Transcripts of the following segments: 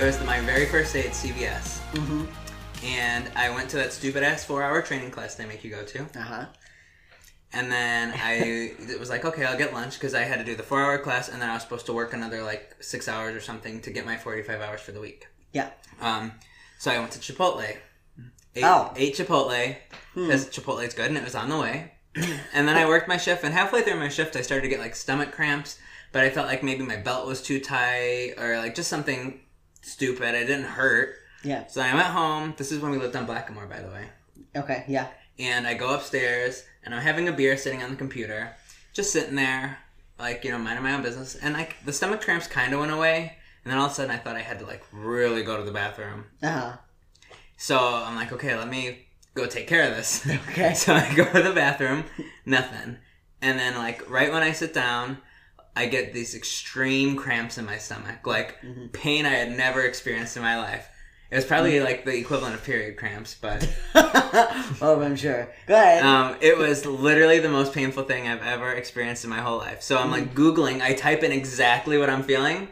It was my very first day at CVS. Mm-hmm. And I went to that stupid ass four hour training class they make you go to. Uh-huh. And then I it was like, okay, I'll get lunch because I had to do the four hour class and then I was supposed to work another like six hours or something to get my 45 hours for the week. Yeah. Um, so I went to Chipotle. Ate, Oh. ate Chipotle because Chipotle's good and it was on the way. and then I worked my shift and halfway through my shift I started to get like stomach cramps, but I felt like maybe my belt was too tight or like just something stupid. It didn't hurt. Yeah. So I went home. This is when we lived on Blackamore, by the way. Okay. Yeah. And I go upstairs and I'm having a beer sitting on the computer, just sitting there, like, you know, minding my own business. And like the stomach cramps kind of went away. And then all of a sudden I thought I had to like really go to the bathroom. Uh-huh. So I'm like, okay, let me go take care of this. Okay. so I go to the bathroom, nothing. And then like right when I sit down, I get these extreme cramps in my stomach, like mm-hmm. pain I had never experienced in my life. It was probably mm-hmm. like the equivalent of period cramps, but oh, I'm sure. Go ahead. um, it was literally the most painful thing I've ever experienced in my whole life. So I'm like mm-hmm. Googling, I type in exactly what I'm feeling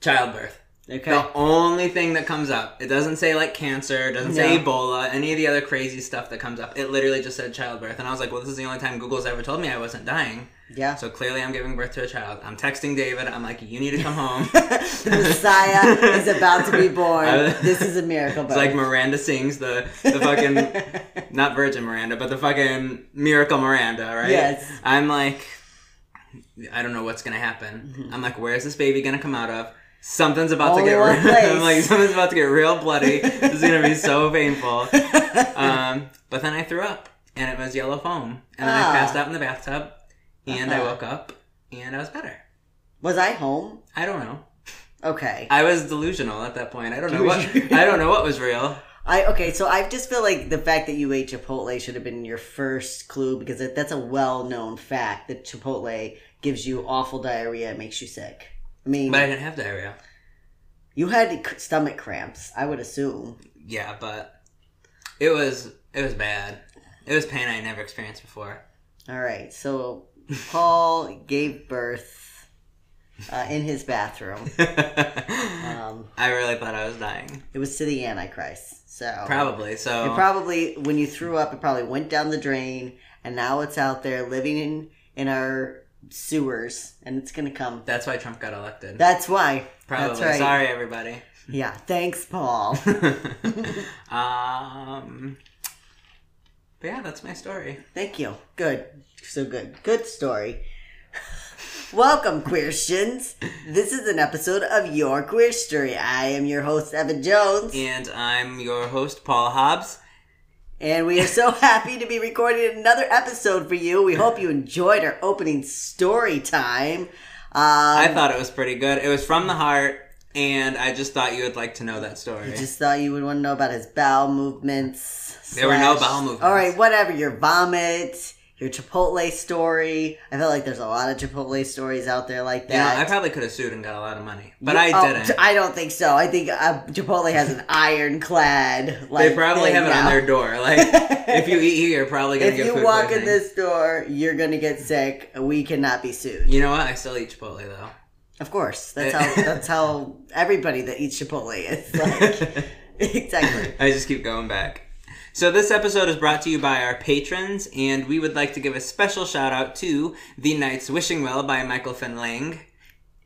childbirth. Okay. The only thing that comes up. It doesn't say like cancer, doesn't say No. Ebola, any of the other crazy stuff that comes up. It literally just said childbirth. And I was like, well, this is the only time Google's ever told me I wasn't dying. Yeah. So clearly I'm giving birth to a child. I'm texting David. I'm like, you need to come home. the Messiah is about to be born. This is a miracle. It's like Miranda sings the the fucking not Virgin Miranda, but the fucking Miracle Miranda, right? Yes. I'm like, I don't know what's gonna happen. Mm-hmm. I'm like, where's this baby gonna come out of? Something's about Only to get. real. I'm like, something's about to get real bloody. this is gonna be so painful. Um, but then I threw up, and it was yellow foam, and then Ah. I passed out in the bathtub, and I Uh-huh. woke up, and I was better. Was I home? I don't know. Okay. I was delusional at that point. I don't know what. I don't know what was real. I okay, so I just feel like the fact that you ate Chipotle should have been your first clue because that's a well-known fact that Chipotle gives you awful diarrhea, it makes you sick. I mean, But I didn't have diarrhea. you had stomach cramps, I would assume. Yeah, but it was it was bad. It was pain I never experienced before. All right, so Paul gave birth uh, in his bathroom. Um, I really thought I was dying. it was to the Antichrist. So Probably. So It probably when you threw up, it probably went down the drain, and now it's out there living in in our sewers, and it's gonna come. that's why Trump got elected. That's why. Probably. That's right. Sorry, everybody. Yeah. Thanks, Paul. um. But yeah, that's my story. Thank you. Good. So good. Good story. Welcome, Queerstians. This is an episode of Your Queer Story. I am your host, Evan Jones, And I'm your host, Paul Hobbs. And we are so happy to be recording another episode for you. We hope you enjoyed our opening story time. Um, I thought it was pretty good. It was from the heart, and I just thought you would like to know that story. Just thought you would want to know about his bowel movements. There were no bowel movements. All right, whatever. Your vomit, your Chipotle story. I feel like there's a lot of Chipotle stories out there like you know, that. I probably could have sued and got a lot of money, but You- I oh, didn't. I don't think so. I think uh, Chipotle has an ironclad. Like, they probably have it on their door. Like, if you eat here, you're probably gonna get sick. If get you walk in this store, you're gonna get sick. We cannot be sued. You know what? I still eat Chipotle though. Of course, that's how that's how everybody that eats Chipotle is. Like, exactly. I just keep going back. So this episode is brought to you by our patrons, and we would like to give a special shout out to The Knight's Wishing Well by Michael Finlang,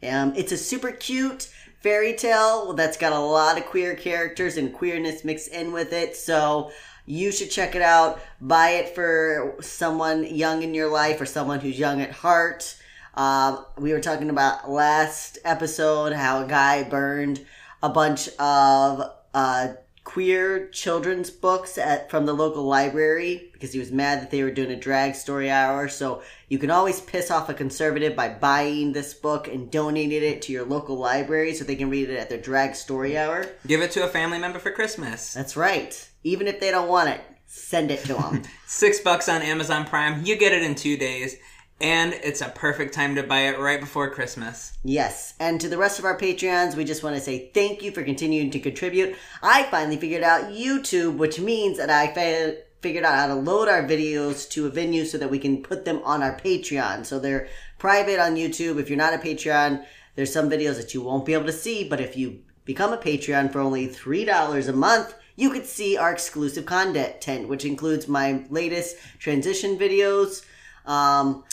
Um, it's a super cute fairy tale that's got a lot of queer characters and queerness mixed in with it. So you should check it out. Buy it for someone young in your life or someone who's young at heart. Um, we were talking about last episode how a guy burned a bunch of uh, queer children's books at from the local library because he was mad that they were doing a drag story hour. So you can always piss off a conservative by buying this book and donating it to your local library so they can read it at their drag story hour. Give it to a family member for Christmas. That's right. Even if they don't want it, send it to them. Six bucks on Amazon Prime. You get it in two days. And it's a perfect time to buy it right before Christmas. Yes. And to the rest of our Patreons, we just want to say thank you for continuing to contribute. I finally figured out YouTube, which means that I fa- figured out how to load our videos to a venue so that we can put them on our Patreon. So they're private on YouTube. If you're not a Patreon, there's some videos that you won't be able to see, but if you become a Patreon for only $3 a month, you could see our exclusive content, which includes my latest transition videos, um,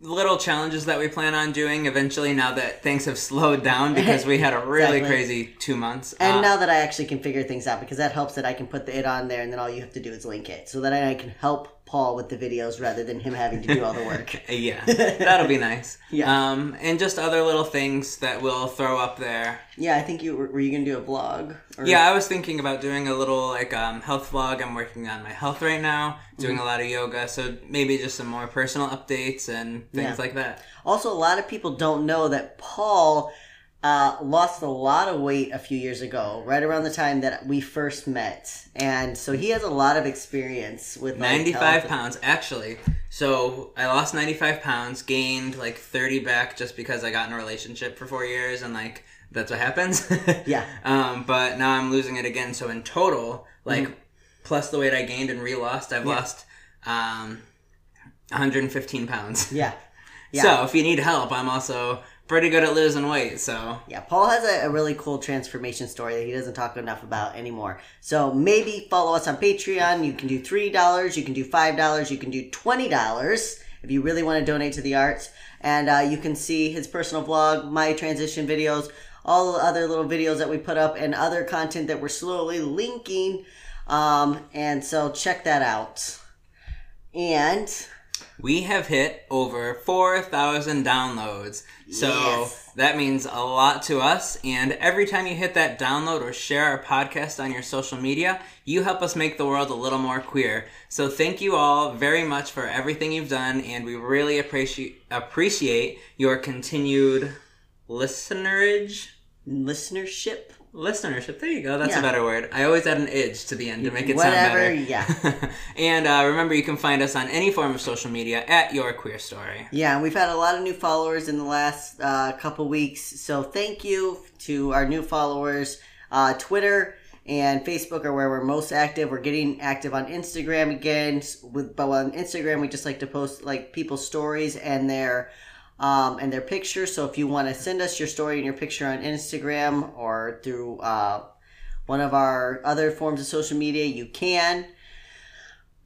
little challenges that we plan on doing eventually now that things have slowed down because we had a really Exactly. crazy two months. And Uh, now that I actually can figure things out, because that helps that I can put the it on there, and then all you have to do is link it, so that I can help Paul with the videos rather than him having to do all the work. yeah, that'll be nice. Yeah. Um, and just other little things that we'll throw up there. yeah, I think you were, you gonna do a vlog? Or, Yeah, I was thinking about doing a little like um, health vlog. I'm working on my health right now, doing Mm-hmm. a lot of yoga, so maybe just some more personal updates and things Yeah. like that. Also, a lot of people don't know that Paul uh, lost a lot of weight a few years ago, right around the time that we first met, and so he has a lot of experience with like, 95 health. pounds actually so i lost 95 pounds gained like 30 back just because i got in a relationship for four years and like that's what happens Yeah. um but now i'm losing it again so in total like Mm-hmm. plus the weight i gained and re-lost i've Yeah. lost um 115 pounds Yeah, yeah. so if you need help i'm also pretty good at losing weight so Yeah, Paul has a, a really cool transformation story that he doesn't talk enough about anymore. So maybe follow us on Patreon. You can do $3, you can do $5, you can do $20 if you really want to donate to the arts. And uh, you can see his personal vlog, my transition videos, all the other little videos that we put up, and other content that we're slowly linking. Um, and so check that out. And We have hit over 4,000 downloads. So Yes. that means a lot to us. And every time you hit that download or share our podcast on your social media, you help us make the world a little more queer. So thank you all very much for everything you've done. And we really appreciate, appreciate your continued listenerage. listenership. Listenership. There you go. That's Yeah. a better word. I always add an edge to the end to make it Whatever, sound better. yeah. and uh, remember, you can find us on any form of social media at Your Queer Story. Yeah, we've had a lot of new followers in the last uh, couple weeks. So thank you to our new followers. Uh, Twitter and Facebook are where we're most active. We're getting active on Instagram again. With but on Instagram, we just like to post like people's stories and their um, and their pictures. So if you want to send us your story and your picture on Instagram or through uh, one of our other forms of social media, you can.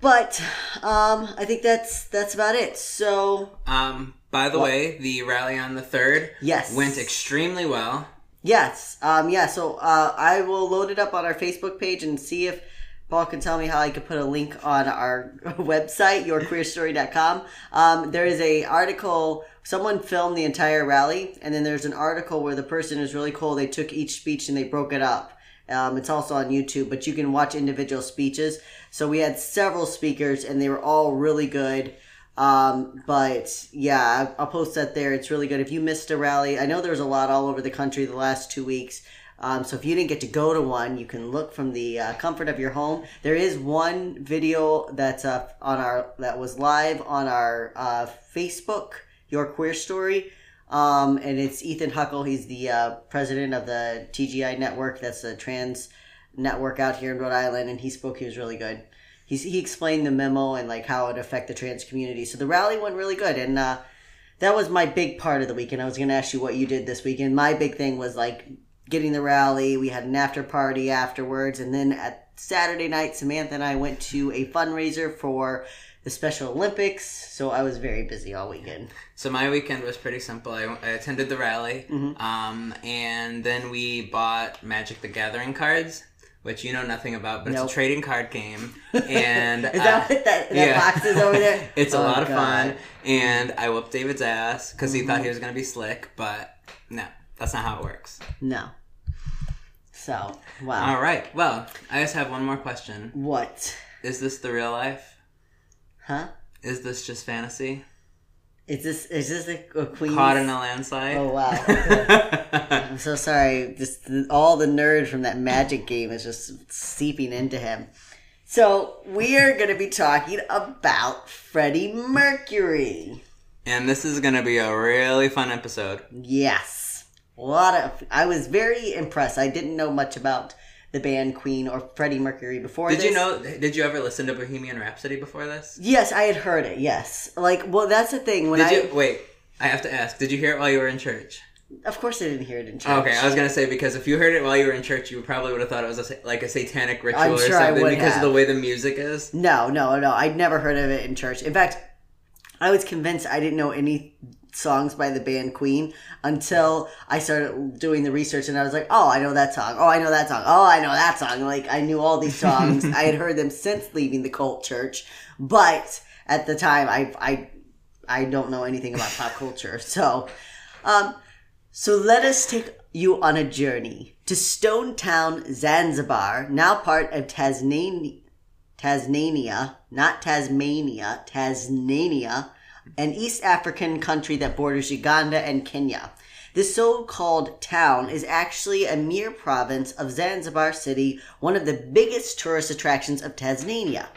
But um, I think that's that's about it. So Um, by the What? way, the rally on the third Yes. went extremely well. Yes. Um, yeah. So uh, I will load it up on our Facebook page and see if Paul can tell me how I could put a link on our website, yourqueerstory.com. Um, there is a article. Someone filmed the entire rally, and then there's an article where the person is really cool. They took each speech and they broke it up. Um, it's also on YouTube, but you can watch individual speeches. So we had several speakers, and they were all really good. Um, but yeah, I'll post that there. It's really good. If you missed a rally, I know there's a lot all over the country the last two weeks. Um, so if you didn't get to go to one, you can look from the uh, comfort of your home. There is one video that's uh, on our that was live on our uh, Facebook, Your Queer Story, um, and it's Ethan Huckle. He's the uh, president of the TGI network. That's a trans network out here in Rhode Island, and he spoke. He was really good. He's, he explained the memo and like how it affect the trans community. So the rally went really good, and uh, that was my big part of the weekend. I was going to ask you what you did this weekend. My big thing was like getting the rally. We had an after party afterwards, and then at Saturday night, Samantha and I went to a fundraiser for the Special Olympics, so I was very busy all weekend. So my weekend was pretty simple. I, I attended the rally, Mm-hmm. um, and then we bought Magic the Gathering cards, which you know nothing about, but Nope. it's a trading card game. And Is that uh, what that, that yeah. box is over there? it's a Oh, lot of fun, and I whooped David's ass because he Mm-hmm. thought he was gonna be slick, but no, that's not how it works. No. So, wow. All right, well, I just have one more question. What? Is this the real life? Huh? Is this just fantasy? Is this is this a, a queen? Caught in a landslide? Oh wow. Okay. I'm so sorry. Just all the nerd from that magic game is just seeping into him. So we are going to be talking about Freddie Mercury. and this is gonna be a really fun episode. Yes, a lot of. I was very impressed. I didn't know much about the band Queen or Freddie Mercury before. Did you know? Did you ever listen to Bohemian Rhapsody before this? Yes, I had heard it. Yes, like well, that's the thing. When Did I, you wait? I have to ask. Did you hear it while you were in church? of course, I didn't hear it in church. Okay, I was gonna say because if you heard it while you were in church, you probably would have thought it was a, like a satanic ritual I'm or sure I something because have. of the way the music is. No, no, no. I'd never heard of it in church. In fact, I was convinced I didn't know any songs by the band Queen until I started doing the research and I was like, oh, I know that song. Oh, I know that song. Oh, I know that song. Like, I knew all these songs. I had heard them since leaving the cult church, but at the time, I, I, I don't know anything about pop culture. So, um, so let us take you on a journey to Stone Town, Zanzibar, now part of Tasmania. Tanzania, not Tasmania, Tanzania, an East African country that borders Uganda and Kenya. This so called town is actually a mere province of Zanzibar City, one of the biggest tourist attractions of Tanzania.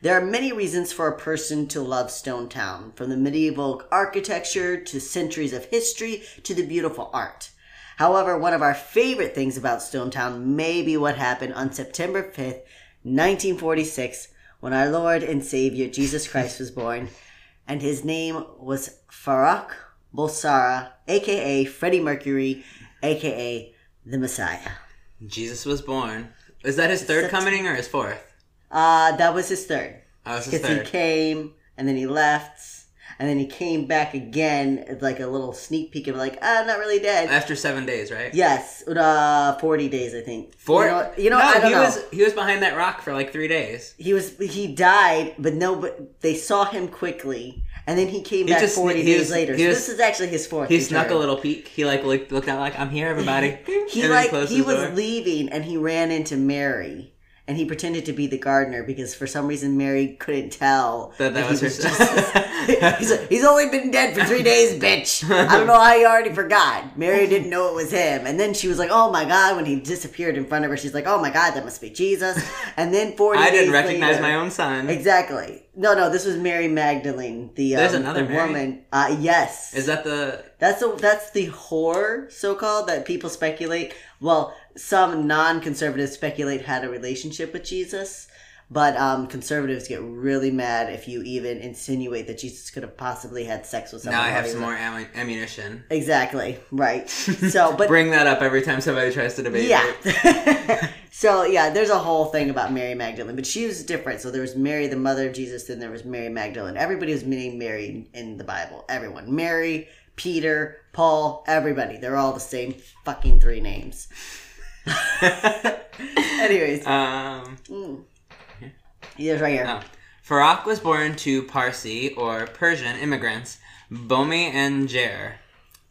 There are many reasons for a person to love Stone Town, from the medieval architecture to centuries of history to the beautiful art. However, one of our favorite things about Stone Town may be what happened on September 5th, 1946, when our Lord and Savior Jesus Christ was born, and his name was Farrokh Bulsara, aka Freddie Mercury, aka the Messiah. Jesus was born. Is that his third coming or his fourth? Uh, that was his third. Oh, Because he came, and then he left, and then he came back again, like a little sneak peek of like, ah, I'm not really dead. After seven days, right? yes, uh, 40 days, I think. Four. You know, you know no, I don't he know. was he was behind that rock for like three days. he was, he died, but no, but they saw him quickly, and then he came He back just- 40 days was- later. So was- this is actually his fourth. He snuck a little peek. He like looked looked out like I'm here, everybody. He And like he was door. leaving, and he ran into Mary. And he pretended to be the gardener because for some reason Mary couldn't tell That that he was her just- he's, he's only been dead for three days, bitch. I don't know how you already forgot. Mary didn't know it was him. And then she was like, oh my God, when he disappeared in front of her, she's like, oh my God, that must be Jesus. And then 40 I didn't recognize later- my own son. Exactly. No, no, this was Mary Magdalene. The, um, There's another the Mary? woman. Uh, yes. Is that the That's a, that's the whore, so called, that people speculate. Well, some non-conservatives speculate had a relationship with Jesus, but um, conservatives get really mad if you even insinuate that Jesus could have possibly had sex with someone. now I have some more ammu- ammunition. Exactly right. So, but Bring that up every time somebody tries to debate it. yeah. so yeah, there's a whole thing about Mary Magdalene, but she was different. So there was Mary, the mother of Jesus, then there was Mary Magdalene. Everybody was named Mary in the Bible. Everyone, Mary, Peter, Paul, everybody. They're all the same fucking three names. Anyways, Um, he's right here. oh. Farrokh was born to Parsi or Persian immigrants, Bomi and Jer.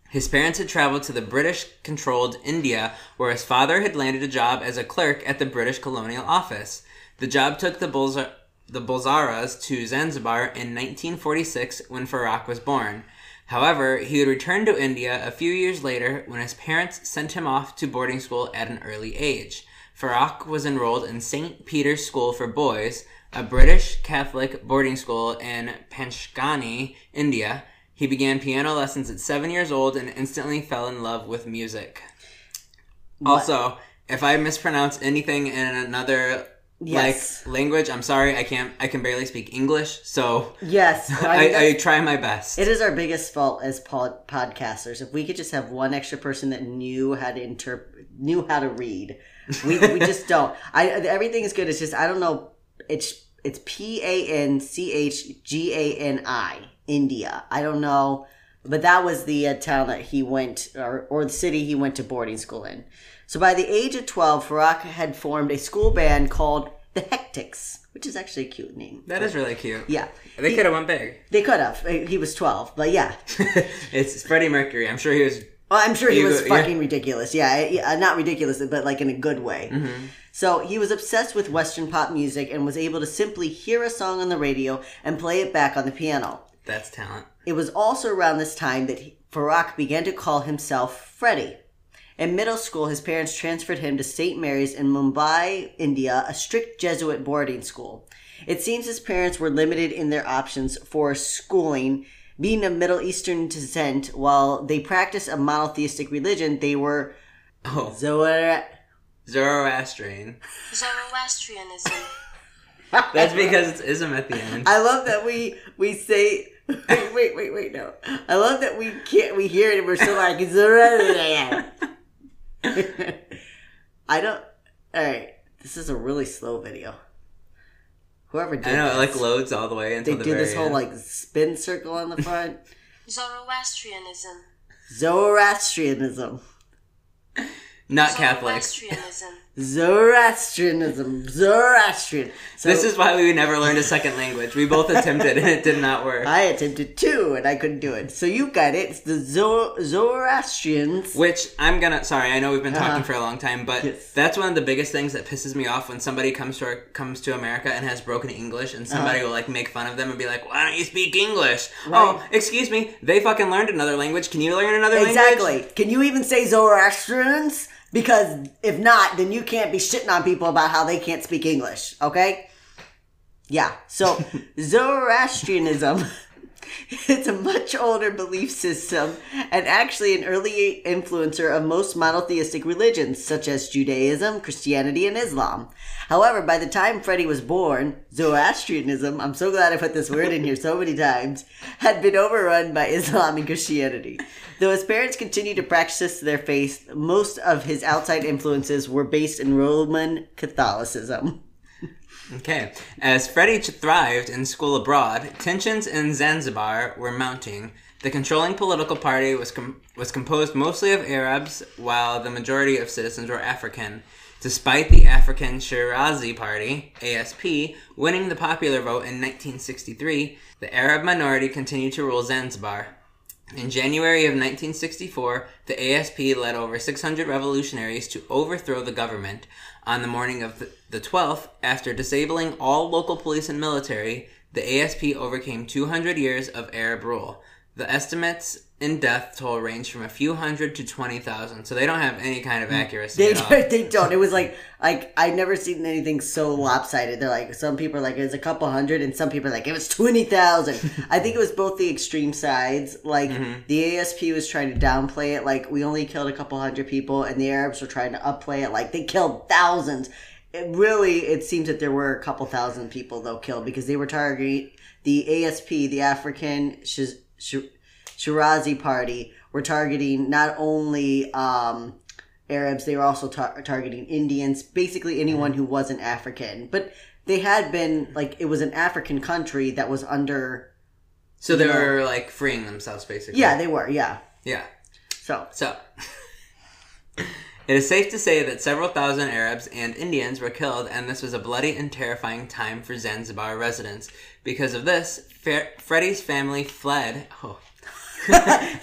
His parents had traveled to the British controlled India, where his father had landed a job as a clerk at the British Colonial Office. The job took the, Bulza- the Bulsaras to Zanzibar in 1946 when Farrokh was born. However, he would return to India a few years later when his parents sent him off to boarding school at an early age. Farrokh was enrolled in St. Peter's School for Boys, a British Catholic boarding school in Panchgani, India. He began piano lessons at seven years old and instantly fell in love with music. Also, if I mispronounce anything in another Yes. like language, I'm sorry. I can't. I can barely speak English, so Yes, I mean, I, I try my best. it is our biggest fault as pod- podcasters. If we could just have one extra person that knew how to interpret, knew how to read, we, we just don't. I everything is good. It's just I don't know. It's it's P A N C H G A N I, India. I don't know, but that was the uh, town that he went, or, or the city he went to boarding school in. So by the age of 12, Farrokh had formed a school band called the Hectics, which is actually a cute name. That is really cute. Yeah. They could have went big. They could have. He was 12, but yeah. it's Freddie Mercury. I'm sure he was. Well, I'm sure he was go- yeah. fucking ridiculous. Yeah, yeah, not ridiculous, but like in a good way. Mm-hmm. So he was obsessed with Western pop music and was able to simply hear a song on the radio and play it back on the piano. That's talent. It was also around this time that he, Farrokh began to call himself Freddie. In middle school, his parents transferred him to St. Mary's in Mumbai, India, a strict Jesuit boarding school. It seems his parents were limited in their options for schooling. Being of Middle Eastern descent, while they practiced a monotheistic religion, they were Oh, Zoar. Zoroastrian. Zoroastrianism. That's because it's ism at the end. I love that we we say wait wait wait wait no. I love that we can't we hear it and we're still like Zoar. I don't. All right, this is a really slow video. Whoever did I know it this, like loads all the way until they the do very this whole end. like spin circle on the front. Zoroastrianism. Zoroastrianism, not Catholic. Zoroastrianism. Zoroastrianism, Zoroastrian. So This is why we never learned a second language. We both attempted and it did not work. I attempted two and I couldn't do it. So you got it. It's the Zor- Zoroastrians. Which I'm gonna. Sorry, I know we've been talking Uh-huh. for a long time, but Yes. that's one of the biggest things that pisses me off when somebody comes to our, comes to America and has broken English, and somebody Uh-huh. will like make fun of them and be like, "Why don't you speak English?" Right. Oh, excuse me, they fucking learned another language. Can you learn another language? Exactly. Can you even say Zoroastrians? Because if not, then you can't be shitting on people about how they can't speak English. Okay? Yeah. So Zoroastrianism. It's a much older belief system and actually an early influencer of most monotheistic religions, such as Judaism, Christianity, and Islam. However, by the time Freddie was born, Zoroastrianism, I'm so glad I put this word in here so many times, had been overrun by Islam and Christianity. Though his parents continued to practice their faith, most of his outside influences were based in Roman Catholicism. Okay. As Freddie thrived in school abroad, tensions in Zanzibar were mounting. The controlling political party was com- was composed mostly of Arabs, while the majority of citizens were African. Despite the African Shirazi Party (ASP) winning the popular vote in 1963, the Arab minority continued to rule Zanzibar. In January of 1964, the ASP led over 600 revolutionaries to overthrow the government. On the morning of the- the 12th, after disabling all local police and military, the ASP overcame 200 years of Arab rule. The estimates in death toll range from a few hundred to 20,000, so they don't have any kind of accuracy They, they don't. It was like like I'd never seen anything so lopsided. They're like some people are like it was a couple hundred, and some people are like it was twenty thousand. I think it was both the extreme sides. Like mm-hmm. the ASP was trying to downplay it, like we only killed a couple hundred people, and the Arabs were trying to upplay it, like they killed thousands. It really, it seems that there were a couple thousand people though killed because they were targeting the ASP, the African Shiz, Shir- Shirazi Party, were targeting not only um, Arabs, they were also tar- targeting Indians, basically anyone who wasn't African. But they had been like it was an African country that was under. So they No. were like freeing themselves, basically. Yeah, they were. Yeah. Yeah. So So, it is safe to say that several thousand Arabs and Indians were killed, and this was a bloody and terrifying time for Zanzibar residents. Because of this, Fe- Freddie's family fled. Oh. I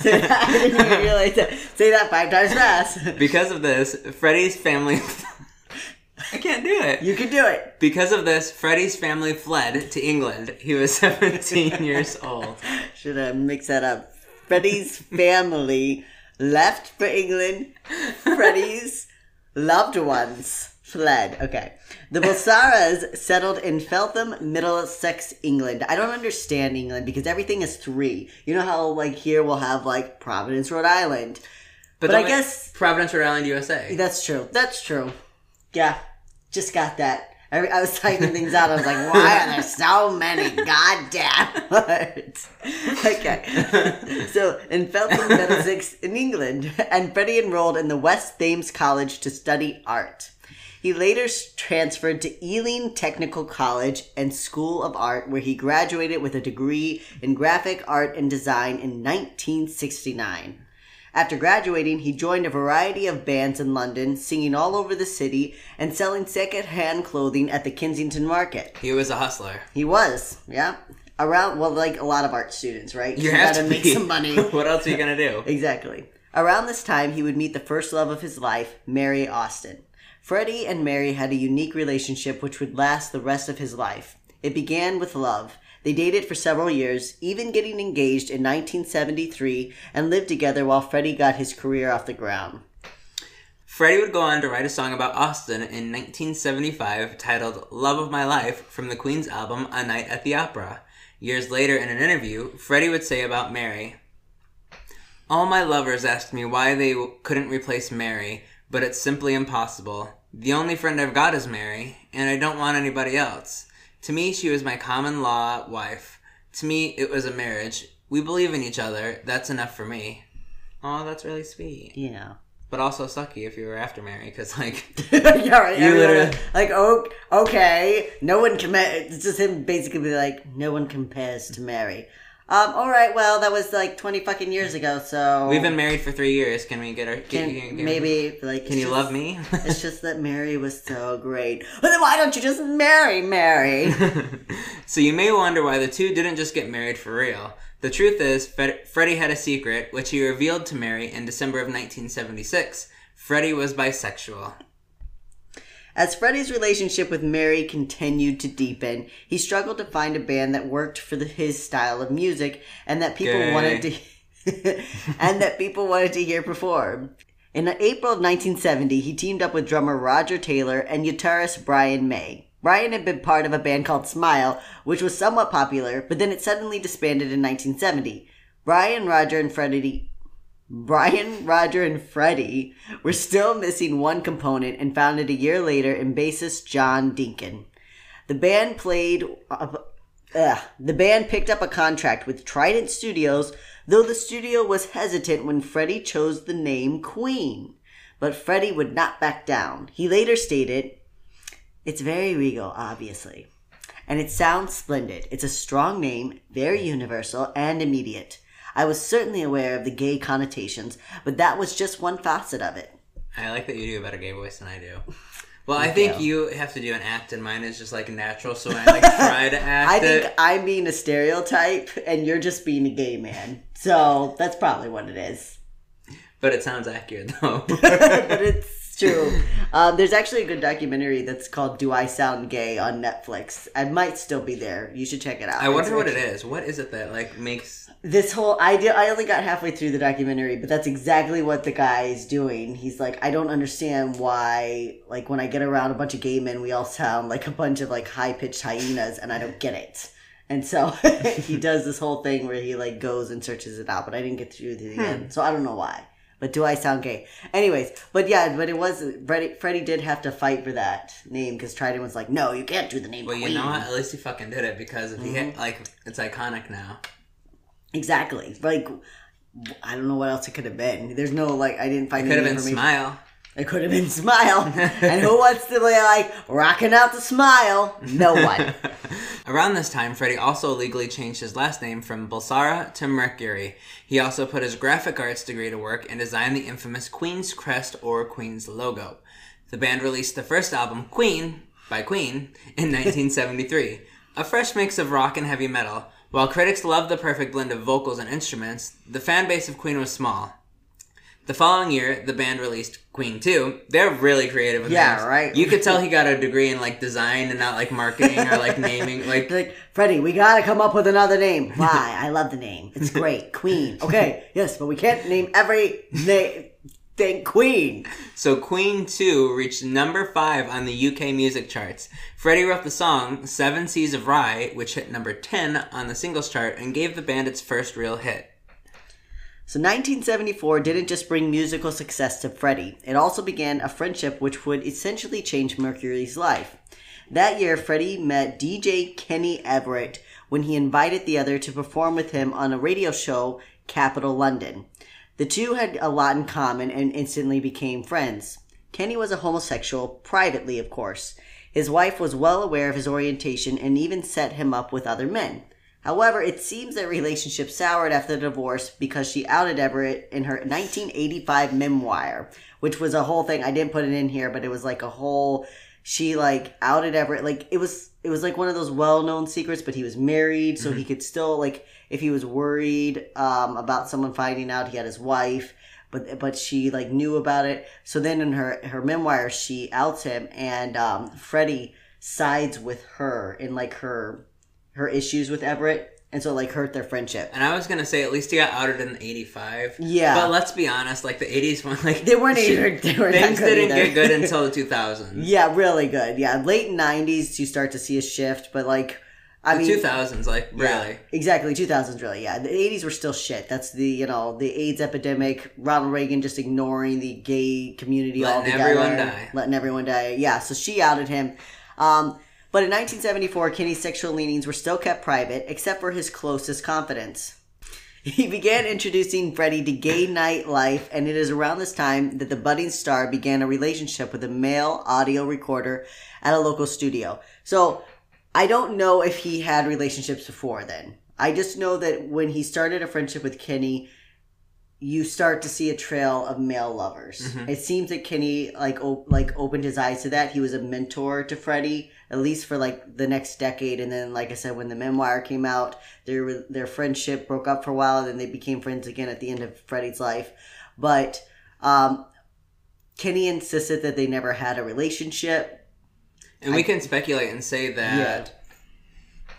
didn't even realize that. Say that five times fast. Because of this, Freddie's family. I can't do it. You can do it. Because of this, Freddie's family fled to England. He was 17 years old. Should I mix that up? Freddie's family left for England. Freddie's loved ones fled. Okay. The Bulsaras settled in Feltham, Middlesex, England. I don't understand England because everything is three. You know how, like, here we'll have, like, Providence, Rhode Island. But I guess- Providence, Rhode Island, USA. That's true. That's true. Yeah. Just got that. I, I was typing things out. I was like, why are there so many goddamn words? Okay. So, in Feltham, Middlesex, in England, and Freddie enrolled in the West Thames College to study art. He later transferred to Ealing Technical College and School of Art, where he graduated with a degree in graphic art and design in 1969. After graduating, he joined a variety of bands in London, singing all over the city and selling second-hand clothing at the Kensington Market. He was a hustler. He was, yeah, around well, like a lot of art students, right? You have gotta to make be. some money. what else are you gonna do? Exactly. Around this time, he would meet the first love of his life, Mary Austin. Freddie and Mary had a unique relationship which would last the rest of his life. It began with love. They dated for several years, even getting engaged in 1973, and lived together while Freddie got his career off the ground. Freddie would go on to write a song about Austin in 1975 titled Love of My Life from the Queen's album A Night at the Opera. Years later, in an interview, Freddie would say about Mary All my lovers asked me why they couldn't replace Mary, but it's simply impossible. The only friend I've got is Mary, and I don't want anybody else. To me, she was my common law wife. To me, it was a marriage. We believe in each other. That's enough for me. Oh, that's really sweet. Yeah. But also sucky if you were after Mary, because like yeah, right. You everyone- literally- like, oh, okay. No one can. It's just him basically be like, no one compares to Mary. Um. All right. Well, that was like twenty fucking years ago. So we've been married for three years. Can we get our? Can, maybe like. Can you just- love me? it's just that Mary was so great. But then why don't you just marry Mary? so you may wonder why the two didn't just get married for real. The truth is, Fred- Freddie had a secret, which he revealed to Mary in December of 1976. Freddie was bisexual. As Freddie's relationship with Mary continued to deepen, he struggled to find a band that worked for the, his style of music and that people Gay. wanted to and that people wanted to hear perform. In April of 1970, he teamed up with drummer Roger Taylor and guitarist Brian May. Brian had been part of a band called Smile, which was somewhat popular, but then it suddenly disbanded in 1970. Brian, Roger, and Freddie Brian, Roger, and Freddie were still missing one component and found it a year later in bassist John Deacon. The band played. Uh, ugh, the band picked up a contract with Trident Studios, though the studio was hesitant when Freddie chose the name Queen. But Freddie would not back down. He later stated, It's very regal, obviously. And it sounds splendid. It's a strong name, very universal and immediate. I was certainly aware of the gay connotations, but that was just one facet of it. I like that you do a better gay voice than I do. Well, I think you have to do an act, and mine is just like natural. So I like try to act I think it. I'm being a stereotype, and you're just being a gay man. So that's probably what it is. But it sounds accurate though. but it's true. Um, there's actually a good documentary that's called "Do I Sound Gay" on Netflix. It might still be there. You should check it out. I wonder It's what it is. What is it that like makes? This whole idea i only got halfway through the documentary but that's exactly what the guy is doing he's like i don't understand why like when i get around a bunch of gay men we all sound like a bunch of like high-pitched hyenas and i don't get it and so he does this whole thing where he like goes and searches it out but i didn't get through to the end so i don't know why but do I sound gay? Anyways, but yeah, but it was Freddie. Freddie did have to fight for that name because Trident was like, "No, you can't do the name." Well, you know what? At least he fucking did it because if he hit Mm-hmm. like it's iconic now. Exactly. Like, I don't know what else it could have been. There's no like, I didn't find It Could have been smile. It could have been Smile. and who wants to be like rocking out the Smile? No one. Around this time, Freddie also legally changed his last name from Bulsara to Mercury. He also put his graphic arts degree to work and designed the infamous Queen's crest or Queen's logo. The band released the first album, Queen, by Queen, in 1973, a fresh mix of rock and heavy metal. While critics loved the perfect blend of vocals and instruments, the fan base of Queen was small. The following year, the band released Queen 2. They're really creative with Yeah, names. right. You could tell he got a degree in like design and not like marketing or like naming. Like like, Freddie, we gotta come up with another name. Why? I love the name. It's great. Queen. Okay, yes, but we can't name every name thing Queen. So Queen 2 reached number 5 on the UK music charts. Freddie wrote the song Seven Seas of Rhye, which hit number 10 on the singles chart and gave the band its first real hit. So 1974 didn't just bring musical success to Freddie. It also began a friendship which would essentially change Mercury's life. That year, Freddie met DJ Kenny Everett when he invited the other to perform with him on a radio show, Capital London. The two had a lot in common and instantly became friends. Kenny was a homosexual, privately, of course. His wife was well aware of his orientation and even set him up with other men. However, it seems their relationship soured after the divorce because she outed Everett in her 1985 memoir, which was a whole thing. I didn't put it in here, but it was like a whole. She like outed Everett. Like it was, it was like one of those well-known secrets. But he was married, so mm-hmm. he could still like if he was worried um, about someone finding out he had his wife. But but she like knew about it. So then in her her memoir, she outs him, and um, Freddie sides with her in like her her issues with Everett, and so like hurt their friendship. And I was gonna say at least he got outed in '85. Yeah. But let's be honest, like the '80s one, like They weren't either. They were things good didn't either. get good until the 2000s. Yeah, really good. Yeah, late '90s you start to see a shift, but like, I The mean, 2000s, like yeah, really. exactly. 2000s, really. Yeah, the '80s were still shit. That's the you know the AIDS epidemic. Ronald Reagan just ignoring the gay community all Letting altogether, everyone die. letting everyone die. Yeah, so she outed him. Um, but in 1974, Kenny's sexual leanings were still kept private, except for his closest confidants. He began introducing Freddie to gay nightlife, and it is around this time that the budding star began a relationship with a male audio recorder at a local studio. So I don't know if he had relationships before then. I just know that when he started a friendship with Kenny, you start to see a trail of male lovers. Mm-hmm. It seems that Kenny like op- like opened his eyes to that. He was a mentor to Freddie at least for like the next decade, and then like I said, when the memoir came out, their their friendship broke up for a while, and then they became friends again at the end of Freddie's life. But um, Kenny insisted that they never had a relationship. And we can speculate and say that Yeah.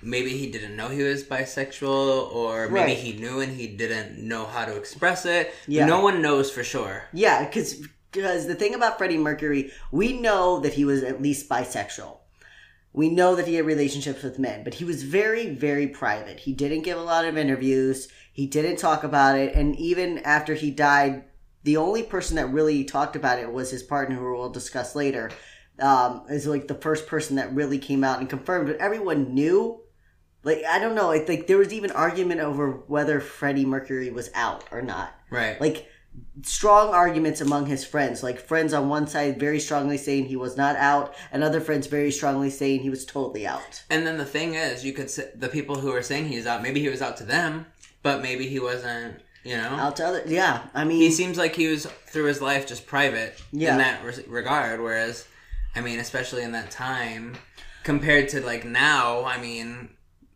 maybe he didn't know he was bisexual, or maybe Right. he knew and he didn't know how to express it. Yeah. No one knows for sure. Yeah, because because the thing about Freddie Mercury, we know that he was at least bisexual. We know that he had relationships with men, but he was very, very private. He didn't give a lot of interviews. He didn't talk about it, and even after he died, the only person that really talked about it was his partner, who we'll discuss later. Um, is like the first person that really came out and confirmed, but everyone knew. Like I don't know, like, like there was even argument over whether Freddie Mercury was out or not Right. like strong arguments among his friends like friends on one side very strongly saying he was not out and other friends very strongly saying he was totally out And then the thing is, you could say the people who are saying he's out, maybe he was out to them, but maybe he wasn't, you know? out to other yeah i mean He seems like he was, through his life, just private Yeah. in that res- regard, whereas, I mean, especially in that time, compared to, like, now, I mean,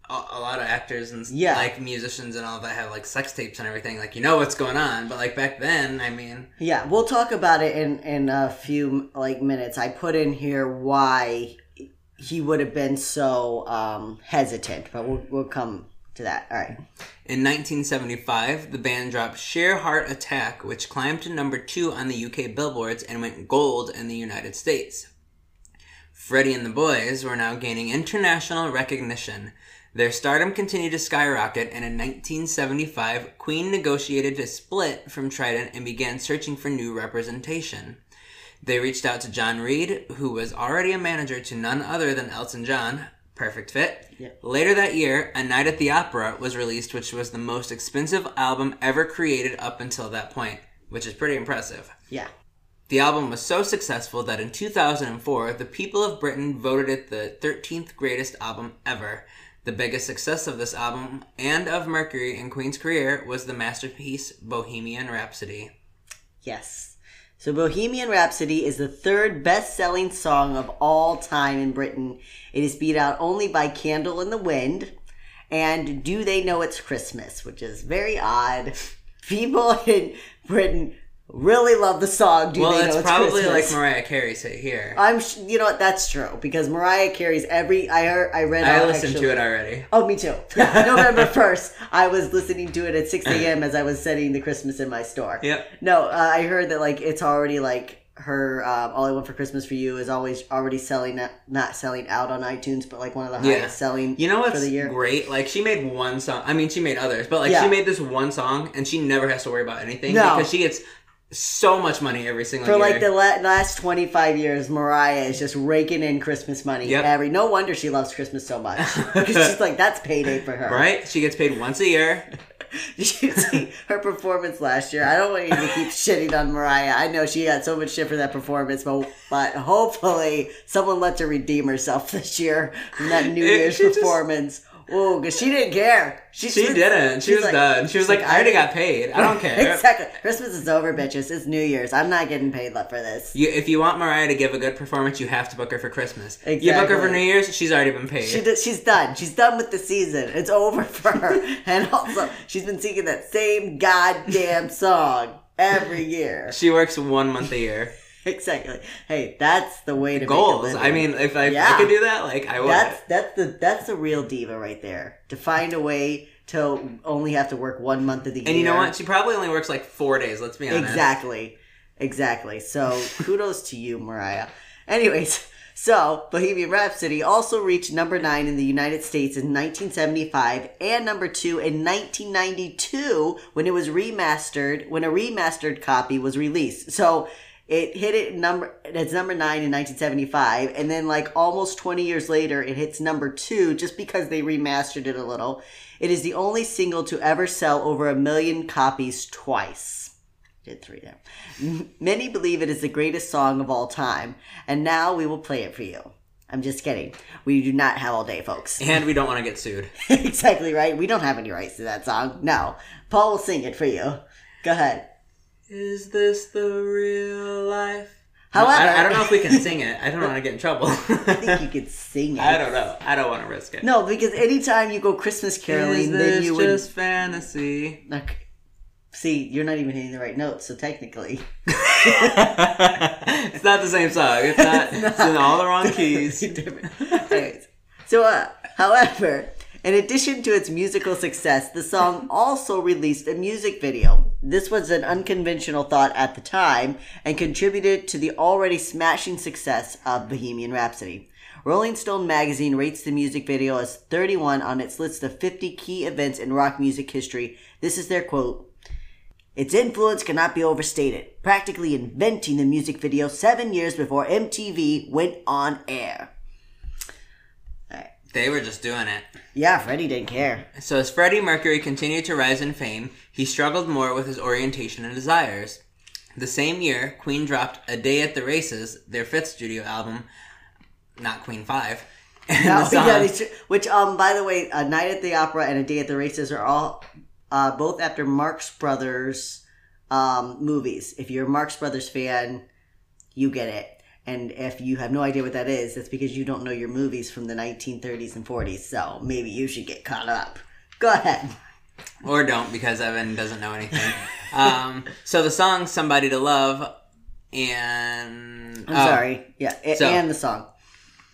a, a lot of actors and, Yeah. like, musicians and all that have, like, sex tapes and everything, like, you know what's going on, but, like, back then, I mean, yeah we'll talk about it in in a few like minutes i put in here why he would have been so um hesitant but we'll, we'll come to that all right In 1975, the band dropped Sheer Heart Attack, which climbed to number two on the UK billboards and went gold in the United States. Freddie and the boys were now gaining international recognition. Their stardom continued to skyrocket, and in 1975, Queen negotiated a split from Trident and began searching for new representation. They reached out to John Reid, who was already a manager to none other than Elton John. Perfect fit. Yeah. Later that year, A Night at the Opera was released, which was the most expensive album ever created up until that point, which is pretty impressive. yeah The album was so successful that in 2004, the people of Britain voted it the 13th greatest album ever. The biggest success of this album and of Mercury in Queen's career was the masterpiece Bohemian Rhapsody. Yes. So Bohemian Rhapsody is the third best selling song of all time in Britain. It is beat out only by Candle in the Wind and Do They Know It's Christmas, which is very odd. People in Britain really love the song Do well, They Know it's It's probably Christmas. like Mariah Carey's hit here. I'm, sh- you know what? That's true because Mariah Carey's every. I heard. I read. I listened actually- to it already. Oh, me too. November 1st, I was listening to it at 6 a.m. as I was setting the Christmas in my store. Yep. No, uh, I heard that, like, it's already, like, her um, All I Want for Christmas for You is always already selling, not selling out on iTunes, but, like, one of the Yeah. highest selling You know what's for the year. great? Like she made one song. I mean, she made others, but like Yeah. she made this one song, and she never has to worry about anything No. because she gets so much money every single year. For, year. like, the la- last 25 years, Mariah is just raking in Christmas money. Yep. Every No wonder she loves Christmas so much. Because she's like, that's payday for her. right? She gets paid once a year. Did you see her performance last year? I don't want you to keep shitting on Mariah. I know she got so much shit for that performance, but but hopefully someone lets her redeem herself this year from that New It- Year's performance. just- Oh, because she didn't care. She she didn't. She was done. She was like, I already got paid. I don't care. Exactly. Christmas is over, bitches. It's New Year's. I'm not getting paid for this. You, if you want Mariah to give a good performance, you have to book her for Christmas. You book her for New Year's, she's already been paid. She d- she's done. She's done with the season. It's over for her. and also, she's been singing that same goddamn song every year. She works one month a year. Exactly. Hey, that's the way to Goals. I mean, if I, Yeah. I could do that, like I would. that's that's the that's the real diva right there. To find a way to only have to work one month of the year. and you know what? She probably only works like four days. Let's be honest. Exactly. Exactly. So kudos to you, Mariah. Anyways, so Bohemian Rhapsody also reached number nine in the United States in 1975 and number two in 1992 when it was remastered, when a remastered copy was released. So it hit it number, it's number nine in 1975 and then like almost 20 years later it hits number two just because they remastered it a little. It is the only single to ever sell over a million copies twice did three there. Many believe it is the greatest song of all time, and now we will play it for you. I'm just kidding. We do not have all day, folks. And we don't want to get sued. exactly right. We don't have any rights to that song. No. Paul will sing it for you. Go ahead. Is this the real life? However, I, I don't know if we can sing it. I don't want to get in trouble. I think you could sing it. I don't know. I don't want to risk it. No, because anytime you go Christmas caroling, then you would. just fantasy? Okay. See, you're not even hitting the right notes, so technically. it's not the same song. It's not. It's in all the wrong keys. Anyways, so, uh, however, in addition to its musical success, the song also released a music video. This was an unconventional thought at the time and contributed to the already smashing success of Bohemian Rhapsody. Rolling Stone magazine rates the music video as 31 on its list of 50 key events in rock music history. This is their quote. Its influence cannot be overstated, practically inventing the music video seven years before MTV went on air. They were just doing it. Yeah, Freddie didn't care. So as Freddie Mercury continued to rise in fame, he struggled more with his orientation and desires. The same year, Queen dropped "A Day at the Races," their fifth studio album, not Queen Five. And No, the song, yeah, they which, um, by the way, A Night at the Opera and A Day at the Races are all uh, both after Marx Brothers um, movies. If you're a Marx Brothers fan, you get it. And if you have no idea what that is, that's because you don't know your movies from the 1930s and 40s. So maybe you should get caught up. Go ahead. Or don't because Evan doesn't know anything. um, so the song "Somebody to Love" and I'm oh, sorry. Yeah, So- and the song.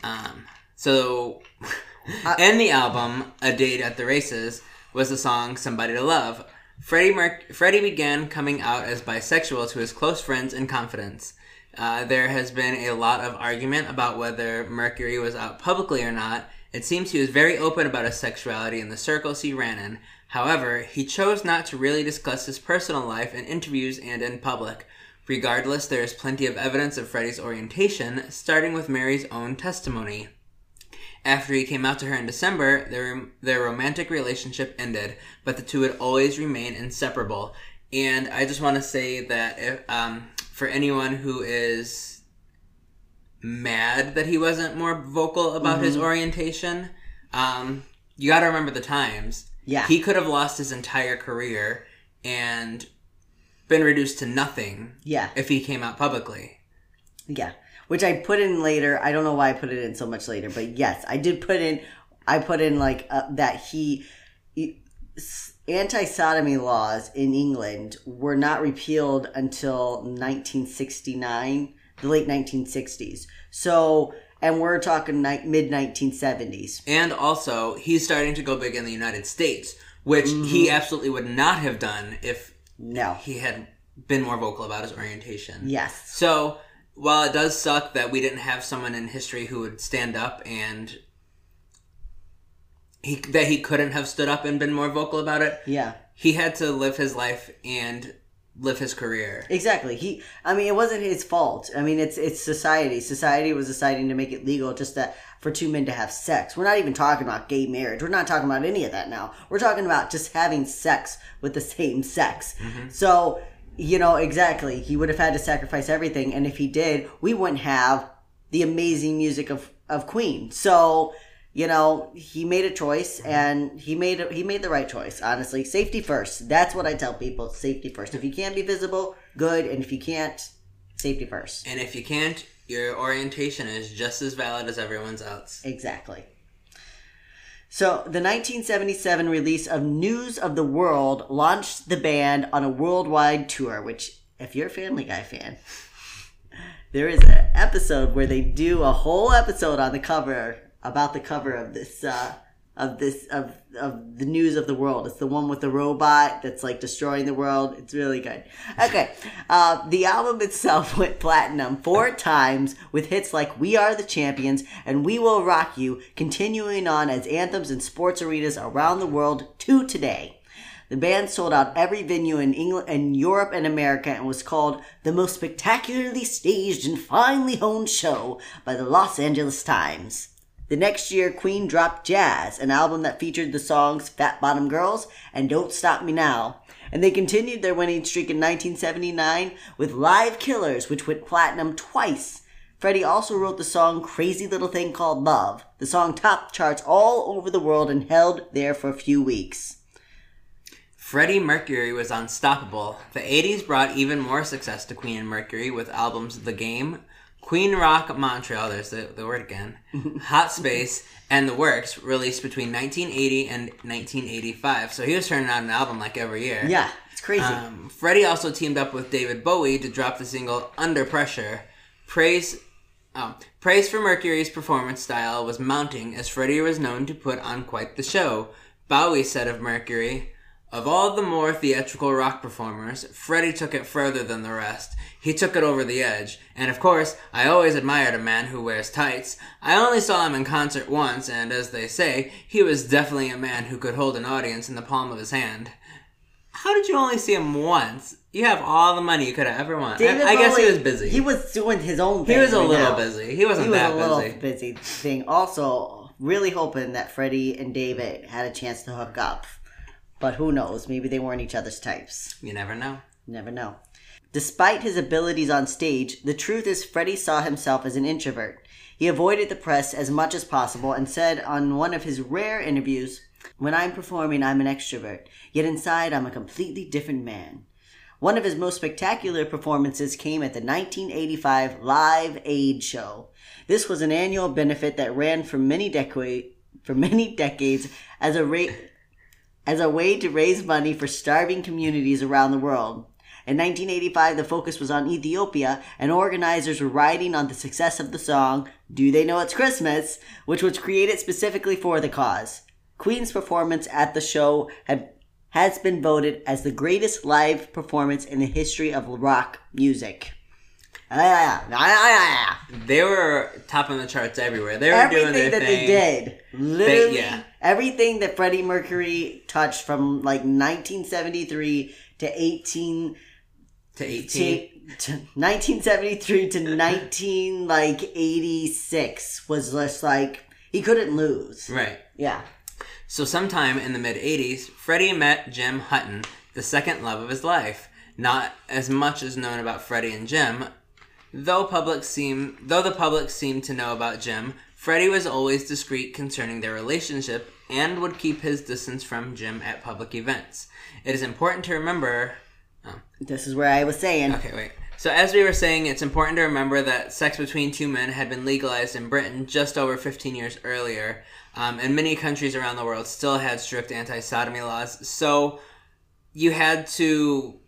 Um, so, in the album "A Date at the Races" was the song "Somebody to Love." Freddie, Mer- Freddie began coming out as bisexual to his close friends and confidants. Uh, there has been a lot of argument about whether Mercury was out publicly or not. It seems he was very open about his sexuality in the circles he ran in. However, he chose not to really discuss his personal life in interviews and in public. Regardless, there is plenty of evidence of Freddie's orientation, starting with Mary's own testimony. After he came out to her in December, their their romantic relationship ended, but the two would always remain inseparable. And I just want to say that if, um, for anyone who is mad that he wasn't more vocal about his orientation, um, you got to remember the times. Yeah. he could have lost his entire career and been reduced to nothing Yeah. if he came out publicly. Yeah, which I put in later. I don't know why I put it in so much later, but yes, I did put in. I put in like uh, that he, he anti sodomy laws in England were not repealed until 1969, the late 1960s. So, and we're talking ni- mid 1970s. And also, he's starting to go big in the United States, which he mm-hmm. absolutely would not have done if No. he had been more vocal about his orientation. Yes. So, while it does suck that we didn't have someone in history who would stand up and he that he couldn't have stood up and been more vocal about it, Yeah. he had to live his life and live his career. Exactly. He. I mean, it wasn't his fault. I mean, it's it's society. Society was deciding to make it legal just that for two men to have sex. We're not even talking about gay marriage. We're not talking about any of that now. We're talking about just having sex with the same sex. Mm-hmm. So, you know, exactly. He would have had to sacrifice everything, and if he did, we wouldn't have the amazing music of of Queen. So. You know, he made a choice, and he made a, he made the right choice. Honestly, safety first. That's what I tell people: safety first. If you can't be visible, good, and if you can't, safety first. And if you can't, your orientation is just as valid as everyone's else. Exactly. So, the 1977 release of News of the World launched the band on a worldwide tour, which, if you're a Family Guy fan, there is an episode where they do a whole episode on the cover about the cover of this, uh, of this, of, of the news of the world. It's the one with the robot that's like destroying the world. It's really good. Okay. Uh, the album itself went platinum four times with hits like We Are the Champions and We Will Rock You, continuing on as anthems in sports arenas around the world to today. The band sold out every venue in England and Europe and America and was called the most spectacularly staged and finely honed show by the Los Angeles Times. The next year, Queen dropped Jazz, an album that featured the songs Fat Bottom Girls and Don't Stop Me Now. And they continued their winning streak in 1979 with Live Killers, which went platinum twice. Freddie also wrote the song Crazy Little Thing Called Love. The song topped charts all over the world and held there for a few weeks. Freddie Mercury was unstoppable. The 80s brought even more success to Queen and Mercury with albums The Game, Queen Rock Montreal, there's the, the word again, Hot Space, and The Works, released between 1980 and 1985. So he was turning out an album like every year. Yeah, it's crazy. Um, Freddie also teamed up with David Bowie to drop the single Under Pressure. Praise oh, praise for Mercury's performance style was mounting as Freddie was known to put on quite the show. Bowie said of Mercury, of all the more theatrical rock performers, Freddie took it further than the rest. He took it over the edge. And of course, I always admired a man who wears tights. I only saw him in concert once, and as they say, he was definitely a man who could hold an audience in the palm of his hand. How did you only see him once? You have all the money you could have ever wanted. David I, I guess he was busy. He was doing his own thing. He was a right little now. busy. He wasn't He was that a little busy. busy thing. Also, really hoping that Freddie and David had a chance to hook up. But who knows? Maybe they weren't each other's types. You never know. Never know. Despite his abilities on stage, the truth is Freddie saw himself as an introvert. He avoided the press as much as possible and said on one of his rare interviews, When I'm performing, I'm an extrovert, yet inside, I'm a completely different man. One of his most spectacular performances came at the 1985 Live Aid Show. This was an annual benefit that ran for many for many decades as a ra- as a way to raise money for starving communities around the world. In 1985, the focus was on Ethiopia, and organizers were riding on the success of the song Do They Know It's Christmas, which was created specifically for the cause. Queen's performance at the show had, has been voted as the greatest live performance in the history of rock music. They were topping the charts everywhere. They were doing Everything their that thing. they did, literally, yeah. everything that Freddie Mercury touched from like 1973 to 18 To to, to 1973 to 19 like 86 was just like he couldn't lose. Right. Yeah. So sometime in the mid 80s, Freddie met Jim Hutton, the second love of his life. Not as much is known about Freddie and Jim, though public seem though the public seemed to know about Jim. Freddie was always discreet concerning their relationship and would keep his distance from Jim at public events. It is important to remember This is where I was saying. Okay, wait. So as we were saying, it's important to remember that sex between two men had been legalized in Britain just over 15 years earlier, um, and many countries around the world still had strict anti-sodomy laws. So you had to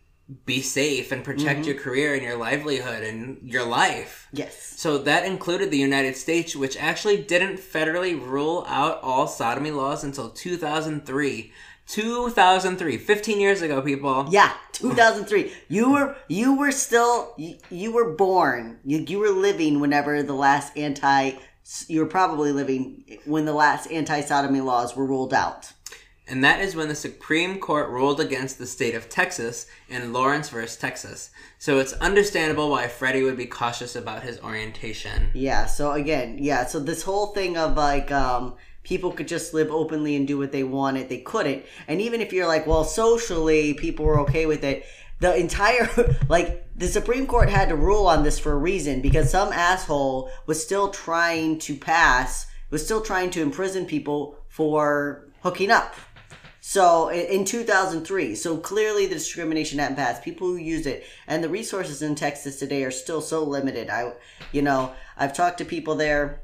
be safe and protect mm-hmm. your career and your livelihood and your life. Yes. So that included the United States, which actually didn't federally rule out all sodomy laws until 2003. 2003, 15 years ago, people. Yeah, 2003. You were you were still you, you were born. You, you were living whenever the last anti you were probably living when the last anti-sodomy laws were ruled out. And that is when the Supreme Court ruled against the state of Texas in Lawrence versus Texas. So it's understandable why Freddie would be cautious about his orientation. Yeah, so again, yeah, so this whole thing of like um people could just live openly and do what they wanted, they couldn't. And even if you're like, well, socially people were okay with it, the entire like the Supreme Court had to rule on this for a reason because some asshole was still trying to pass was still trying to imprison people for hooking up. So in 2003, so clearly the discrimination hadn't passed. People who use it and the resources in Texas today are still so limited. I, you know, I've talked to people there.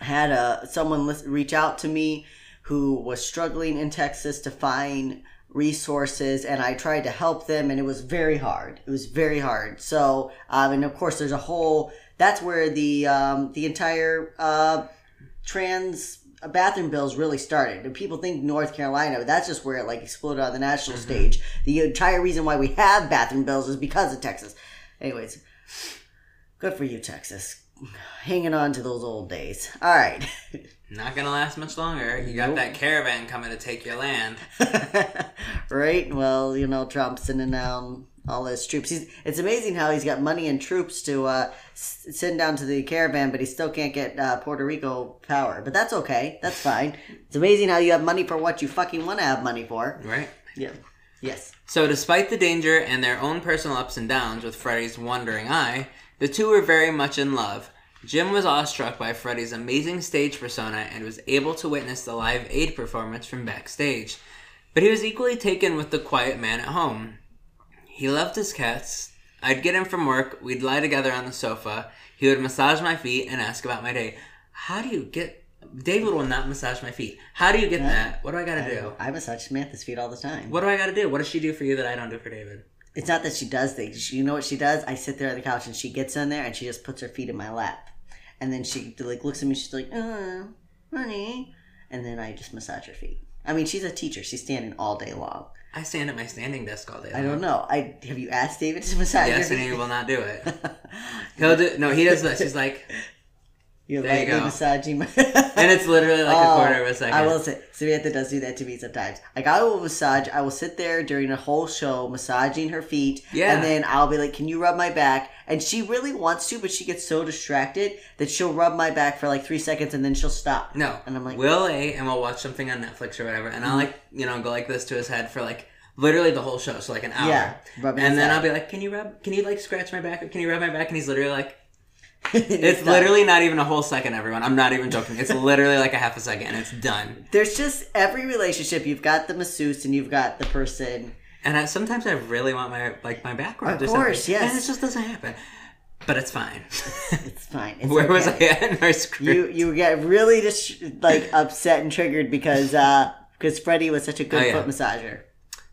Had a someone lis- reach out to me who was struggling in Texas to find resources, and I tried to help them, and it was very hard. It was very hard. So, um, and of course, there's a whole. That's where the um, the entire uh, trans bathroom bills really started. And people think North Carolina, but that's just where it like exploded on the national mm-hmm. stage. The entire reason why we have bathroom bills is because of Texas. Anyways, good for you, Texas. Hanging on to those old days. All right. Not gonna last much longer. You got Nope. that caravan coming to take your land. right? Well, you know, Trump's in sending down all his troops. He's, it's amazing how he's got money and troops to uh, s- send down to the caravan, but he still can't get uh, Puerto Rico power. But that's okay. That's fine. It's amazing how you have money for what you fucking want to have money for. Right? Yeah. Yes. So, despite the danger and their own personal ups and downs with Freddie's wandering eye, the two were very much in love. Jim was awestruck by Freddie's amazing stage persona and was able to witness the live aid performance from backstage. But he was equally taken with the quiet man at home. He loved his cats. I'd get him from work, we'd lie together on the sofa, he would massage my feet and ask about my day. How do you get. David will not massage my feet. How do you get that? What do I gotta do? I massage Samantha's feet all the time. What do I gotta do? What does she do for you that I don't do for David? It's not that she does things. You know what she does? I sit there on the couch and she gets in there and she just puts her feet in my lap. And then she like looks at me. She's like, "Uh, honey," and then I just massage her feet. I mean, she's a teacher. She's standing all day long. I stand at my standing desk all day. I don't know. I have you asked David to massage Yes, your and he will not do it. He'll do no. He does this. He's like, You're There you lightly go. massaging my. and it's literally like a quarter of a second. Oh, I will say, Samantha does do that to me sometimes. Like I will massage, I will sit there during a whole show massaging her feet, Yeah. and then I'll be like, "Can you rub my back?" And she really wants to, but she gets so distracted that she'll rub my back for like three seconds, and then she'll stop. No, and I'm like, Mm-hmm. we'll a and we'll watch something on Netflix or whatever, and I'll like you know go like this to his head for like literally the whole show, so like an hour. Yeah, and then head. I'll be like, "Can you rub? Can you like scratch my back? Can you rub my back?" And he's literally like, it's "It's done. literally not even a whole second, everyone. I'm not even joking. It's literally like a half a second, and it's done." There's just every relationship. You've got the masseuse, and you've got the person. And I, sometimes I really want my like my background. Of or something, course, yes. And it just doesn't happen. But it's fine. It's fine. It's Where was I at in our script? You you get really just like upset and triggered because uh because Freddie was such a good Oh, yeah. foot massager.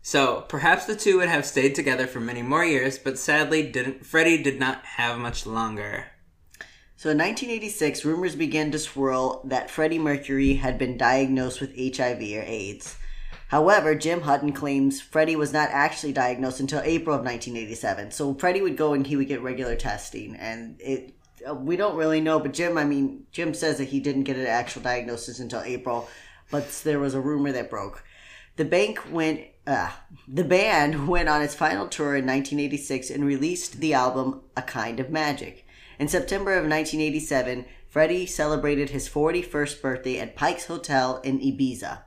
So perhaps the two would have stayed together for many more years, but sadly, didn't Freddie did not have much longer. So in 1986, rumors began to swirl that Freddie Mercury had been diagnosed with HIV or AIDS. However, Jim Hutton claims Freddie was not actually diagnosed until April of 1987. So Freddie would go and he would get regular testing, and it uh, we don't really know. But Jim, I mean, Jim says that he didn't get an actual diagnosis until April, but there was a rumor that broke. The bank went. Uh, the band went on its final tour in 1986 and released the album "A Kind of Magic." In September of 1987, Freddie celebrated his 41st birthday at Pike's Hotel in Ibiza.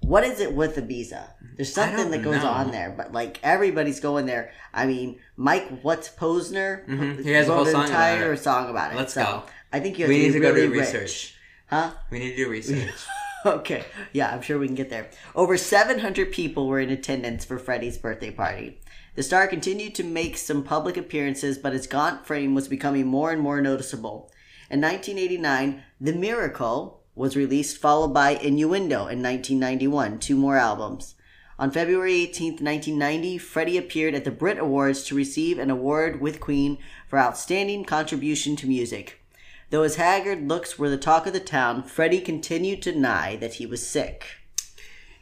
What is it with Ibiza? There's something that goes know. on there, but like everybody's going there. I mean, Mike What's Posner Mhm. He has a wrote whole an song about entire it. song about it. Let's so go. I think you have We to need to go really do rich. research. Huh? We need to do research. Okay. Yeah, I'm sure we can get there. Over 700 people were in attendance for Freddie's birthday party. The star continued to make some public appearances, but his gaunt frame was becoming more and more noticeable. In 1989, The Miracle was released, followed by Innuendo in 1991, two more albums. On February 18, 1990, Freddie appeared at the Brit Awards to receive an award with Queen for Outstanding Contribution to Music. Though his haggard looks were the talk of the town, Freddie continued to deny that he was sick.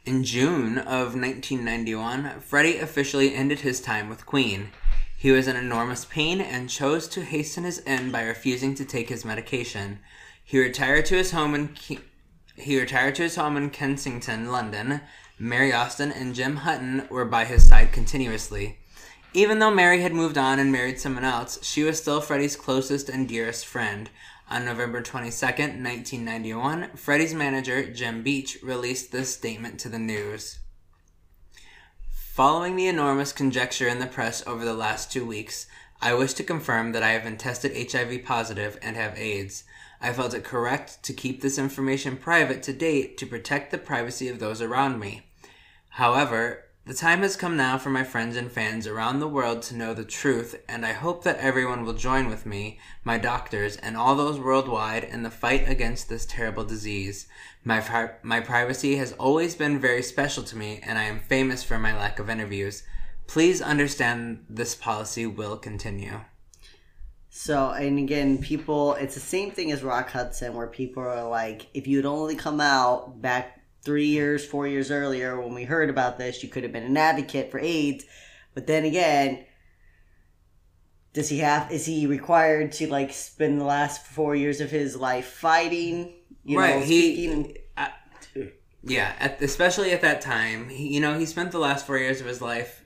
In June of 1991, Freddie officially ended his time with Queen. He was in enormous pain and chose to hasten his end by refusing to take his medication. He retired to his home in Ke- He retired to his home in Kensington, London. Mary Austin and Jim Hutton were by his side continuously. Even though Mary had moved on and married someone else, she was still Freddie's closest and dearest friend. On November 22nd, 1991, Freddie's manager, Jim Beach, released this statement to the news. Following the enormous conjecture in the press over the last two weeks, I wish to confirm that I have been tested HIV positive and have AIDS. I felt it correct to keep this information private to date to protect the privacy of those around me. However, the time has come now for my friends and fans around the world to know the truth, and I hope that everyone will join with me, my doctors, and all those worldwide in the fight against this terrible disease. My, pri- my privacy has always been very special to me, and I am famous for my lack of interviews. Please understand this policy will continue. So, and again, people, it's the same thing as Rock Hudson, where people are like, if you'd only come out back three years, four years earlier when we heard about this, you could have been an advocate for AIDS. But then again, does he have, is he required to like spend the last four years of his life fighting? You right. know, he, speaking- I- uh, yeah, at, especially at that time, he, you know, he spent the last four years of his life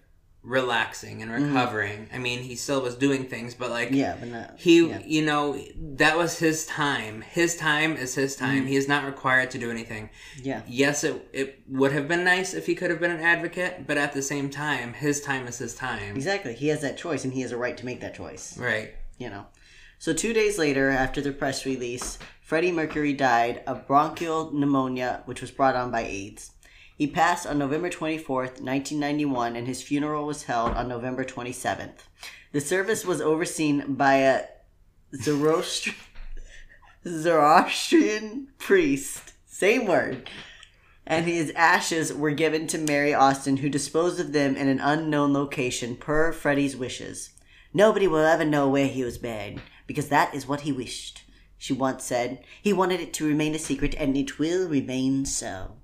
relaxing and recovering. I mean, he still was doing things, but like, Mm-hmm. yeah, but not, he, yeah. you know, that was his time. His time is his Mm-hmm. time. He is not required to do anything. yeah. Yes, it, it would have been nice if he could have been an advocate, but at the same time, his time is his time. Exactly. He has that choice and he has a right to make that choice. Right. you know. So two days later, after the press release, Freddie Mercury died of bronchial pneumonia, which was brought on by AIDS. He passed on November 24th, 1991, and his funeral was held on November 27th. The service was overseen by a Zoroastrian, Zoroastrian priest, same word, and his ashes were given to Mary Austin, who disposed of them in an unknown location per Freddie's wishes. Nobody will ever know where he was buried, because that is what he wished, she once said. He wanted it to remain a secret, and it will remain so.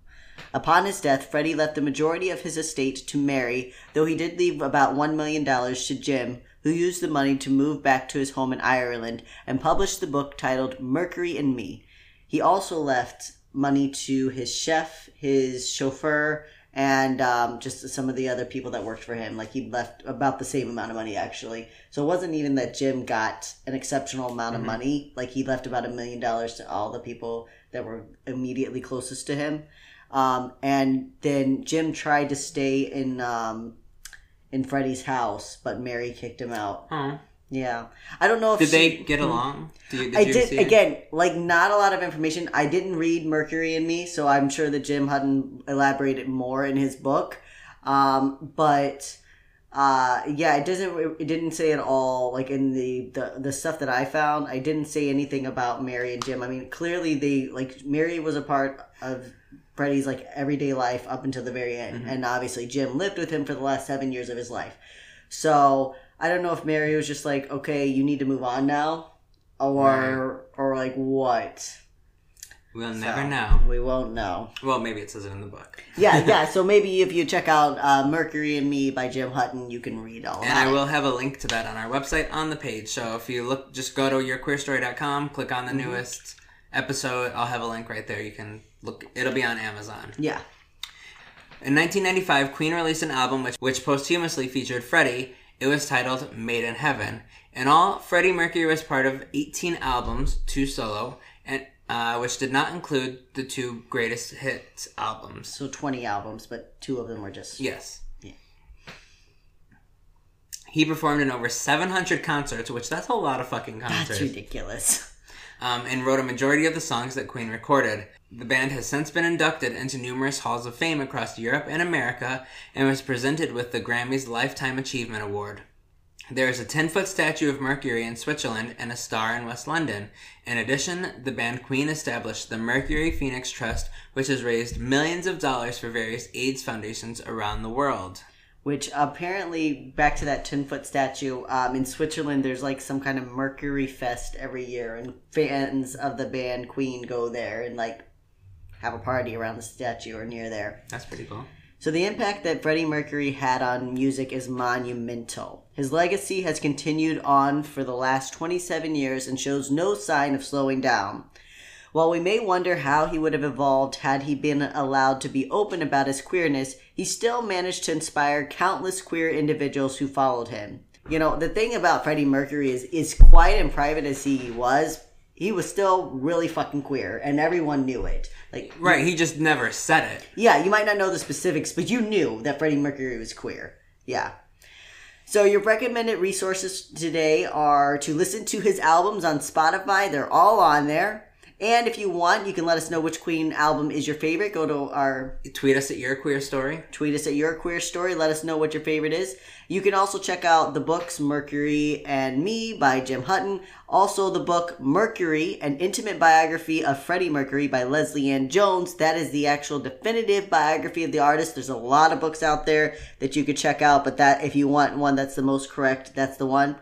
Upon his death, Freddie left the majority of his estate to Mary, though he did leave about $1 million to Jim, who used the money to move back to his home in Ireland and published the book titled Mercury and Me. He also left money to his chef, his chauffeur, and um, just some of the other people that worked for him. Like he left about the same amount of money actually. So it wasn't even that Jim got an exceptional amount of money. Like he left about a million dollars to all the people that were immediately closest to him. Um, and then Jim tried to stay in um, in Freddie's house, but Mary kicked him out. Oh. Yeah, I don't know if Did they get along? Did you, did I did again, like not a lot of information. I didn't read Mercury and Me, so I'm sure that Jim Hutton elaborated more in his book. Um, but uh, yeah, it doesn't. It didn't say at all. Like in the, the the stuff that I found, I didn't say anything about Mary and Jim. I mean, clearly they like Mary was a part of Freddie's like everyday life up until the very end, Mm-hmm. and obviously Jim lived with him for the last seven years of his life. So I don't know if Mary was just like, okay, you need to move on now, or or like what. We'll never So, know. We won't know. Well, maybe it says it in the book. Yeah, yeah. So maybe if you check out uh, Mercury and Me by Jim Hutton, you can read all And I will have a link to that on our website on the page. So if you look, just go to yourqueerstory.com, click on the Mm-hmm. newest episode. I'll have a link right there. You can look. It'll be on Amazon. Yeah. In 1995, Queen released an album which, which posthumously featured Freddie. It was titled Made in Heaven. In all, Freddie Mercury was part of 18 albums, two solo, and uh, which did not include the two greatest hits albums. So twenty albums, but two of them were just Yes. Yeah. He performed in over 700 concerts, which that's a lot of fucking concerts. That's ridiculous. um, and wrote a majority of the songs that Queen recorded. The band has since been inducted into numerous halls of fame across Europe and America and was presented with the Grammys Lifetime Achievement Award. There is a 10 foot statue of Mercury in Switzerland and a star in West London. In addition, the band Queen established the Mercury Phoenix Trust, which has raised millions of dollars for various AIDS foundations around the world. Which apparently, back to that ten foot statue um, in Switzerland, there's like some kind of Mercury Fest every year, and fans of the band Queen go there and like have a party around the statue or near there. That's pretty cool. So the impact that Freddie Mercury had on music is monumental. His legacy has continued on for the last 27 years and shows no sign of slowing down. While we may wonder how he would have evolved had he been allowed to be open about his queerness, he still managed to inspire countless queer individuals who followed him. You know, the thing about Freddie Mercury is, is quiet and private as he was, he was still really fucking queer, and everyone knew it. Like, Right, he just never said it. yeah, you might not know the specifics, but you knew that Freddie Mercury was queer. Yeah. So your recommended resources today are to listen to his albums on Spotify. They're all on there. And if you want, you can let us know which Queen album is your favorite. Go to our Tweet us at your queer story. tweet us at your queer story. Let us know what your favorite is. You can also check out the books Mercury and Me by Jim Hutton. Also, the book Mercury, an intimate biography of Freddie Mercury by Lesley-Ann Jones. That is the actual definitive biography of the artist. There's a lot of books out there that you could check out, but that if you want one that's the most correct, that's the one.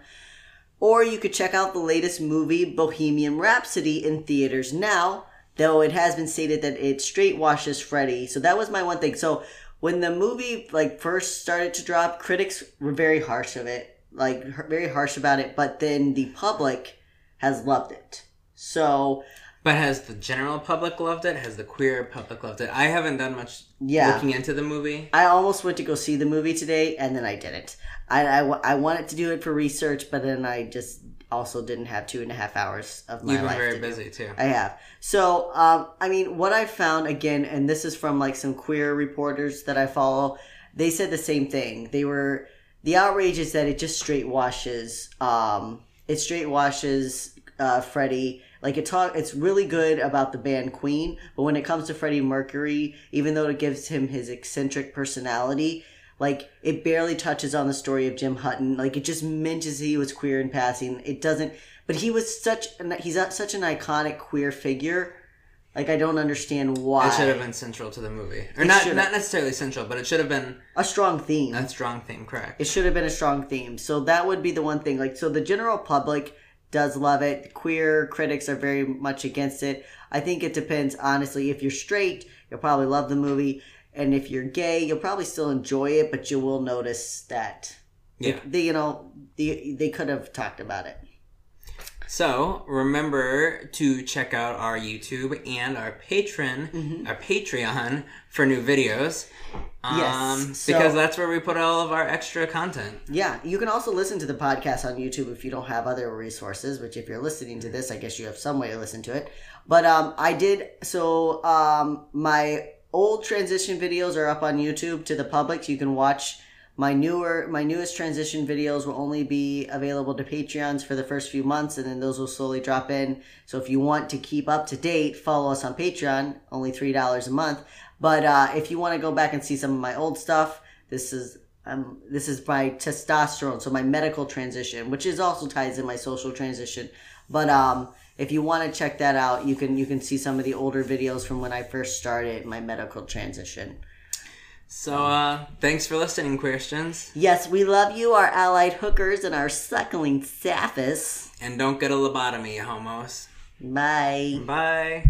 Or you could check out the latest movie, Bohemian Rhapsody, in theaters now, though it has been stated that it straight washes Freddie. So that was my one thing. So when the movie like first started to drop, critics were very harsh of it, like very harsh about it. But then the public has loved it. So But has the general public loved it? Has the queer public loved it? I haven't done much Yeah. looking into the movie. I almost went to go see the movie today, and then I didn't. I, I, I wanted to do it for research, but then I just also didn't have two and a half hours of my You've been life very to do. busy too. I have. So, um, I mean, what I found again, and this is from like some queer reporters that I follow, they said the same thing. They were the outrage is that it just straight washes, um, it straight washes uh, Freddie. Like it talk, it's really good about the band Queen, but when it comes to Freddie Mercury, even though it gives him his eccentric personality, like it barely touches on the story of Jim Hutton. Like it just mentions he was queer in passing. It doesn't, but he was such an, he's such an iconic queer figure. Like I don't understand why. It should have been central to the movie, or It not should've. not necessarily central, but it should have been a strong theme. a strong theme. Correct. It should have been a strong theme. So that would be the one thing. Like, so the general public does love it. Queer critics are very much against it. I think it depends, honestly. If you're straight, you'll probably love the movie. And if you're gay, you'll probably still enjoy it, but you will notice that Yeah. they, you know, they, they could have talked about it. So remember to check out our YouTube and our Patreon, Mm-hmm. our Patreon for new videos. Um, Yes, so- because that's where we put all of our extra content. Yeah, you can also listen to the podcast on YouTube if you don't have other resources. Which, if you're listening to this, I guess you have some way to listen to it. But um, I did so. Um, my old transition videos are up on YouTube to the public, so you can watch my newer, my newest transition videos will only be available to Patreons for the first few months, and then those will slowly drop in. So if you want to keep up to date, follow us on Patreon, only three dollars a month. But uh, if you want to go back and see some of my old stuff, this is um, this is my testosterone, so my medical transition, which is also ties in my social transition. But um, if you want to check that out, you can you can see some of the older videos from when I first started my medical transition. So uh, thanks for listening, Christians, Yes, we love you, our allied hookers and our suckling sapphis. and don't get a lobotomy, homos. Bye. Bye.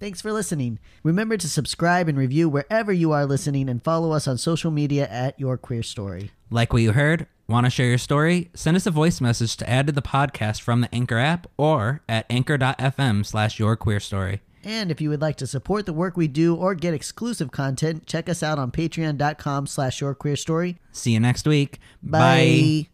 Thanks for listening. Remember to subscribe and review wherever you are listening and follow us on social media at Your Queer Story. Like what you heard? Want to share your story? Send us a voice message to add to the podcast from the Anchor app or at anchor.fm slash your queer story. And if you would like to support the work we do or get exclusive content, check us out on patreon.com slash your queer story. See you next week. Bye.